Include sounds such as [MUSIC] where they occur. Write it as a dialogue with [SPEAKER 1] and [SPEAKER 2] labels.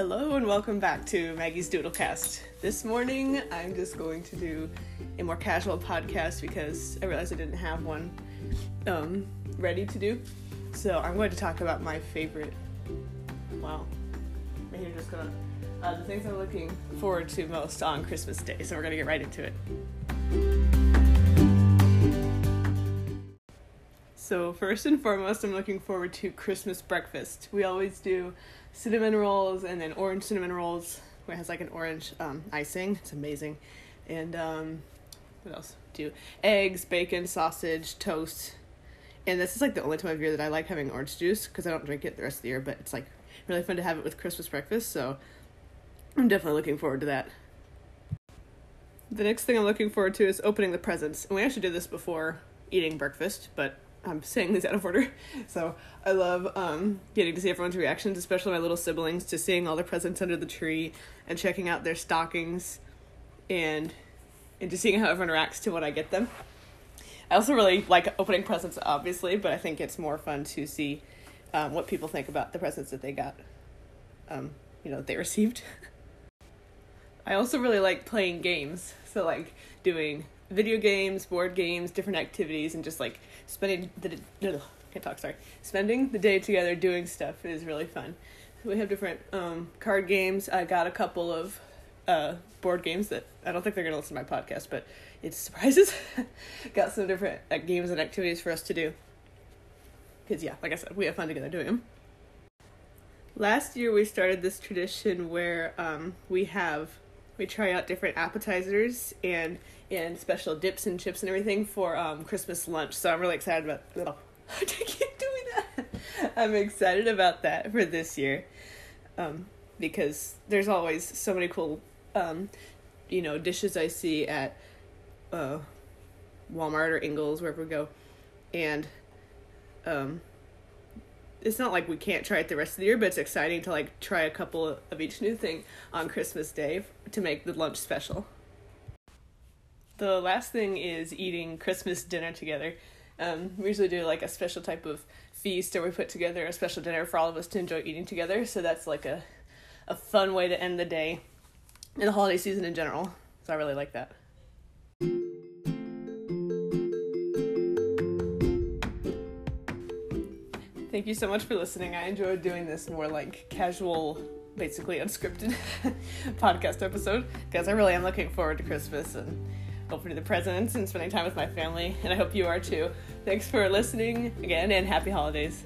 [SPEAKER 1] Hello and welcome back to Maggie's Doodlecast. This morning I'm just going to do a more casual podcast because I realized I didn't have one um, ready to do. So I'm going to talk about my favorite. Wow. Maybe you're just gonna. Uh, the things I'm looking forward to most on Christmas Day. So we're gonna get right into it. So first and foremost, I'm looking forward to Christmas breakfast. We always do cinnamon rolls and then orange cinnamon rolls where it has like an orange um, icing. It's amazing. And um, what else? Do eggs, bacon, sausage, toast. And this is like the only time of year that I like having orange juice because I don't drink it the rest of the year. But it's like really fun to have it with Christmas breakfast. So I'm definitely looking forward to that. The next thing I'm looking forward to is opening the presents. And we actually did this before eating breakfast, but I'm saying these out of order. [LAUGHS] So I love um, getting to see everyone's reactions, especially my little siblings, to seeing all the presents under the tree and checking out their stockings and and just seeing how everyone reacts to what I get them. I also really like opening presents, obviously, but I think it's more fun to see um, what people think about the presents that they got, um, you know, that they [LAUGHS] received. I also really like playing games. So, like, doing video games, board games, different activities, and just like spending the ugh, can't talk. Sorry, spending the day together doing stuff is really fun. We have different um, card games. I got a couple of uh, board games that I don't think they're gonna listen to my podcast, but it [LAUGHS] surprises. got some different uh, games and activities for us to do. Cause yeah, like I said, we have fun together doing them. Last year we started this tradition where um, we have we try out different appetizers and and special dips and chips and everything for um, Christmas lunch. So I'm really excited about. Oh, [LAUGHS] I keep doing that. I'm excited about that for this year, um, because there's always so many cool, um, you know, dishes I see at uh, Walmart or Ingles wherever we go, and um, it's not like we can't try it the rest of the year, but it's exciting to like try a couple of each new thing on Christmas Day to make the lunch special. The last thing is eating Christmas dinner together. Um, we usually do like a special type of feast, or we put together a special dinner for all of us to enjoy eating together. So that's like a a fun way to end the day and the holiday season in general. So I really like that. Thank you so much for listening. I enjoyed doing this more like casual, basically unscripted [LAUGHS] podcast episode because I really am looking forward to Christmas and opening the presents and spending time with my family. And I hope you are too. Thanks for listening again and happy holidays.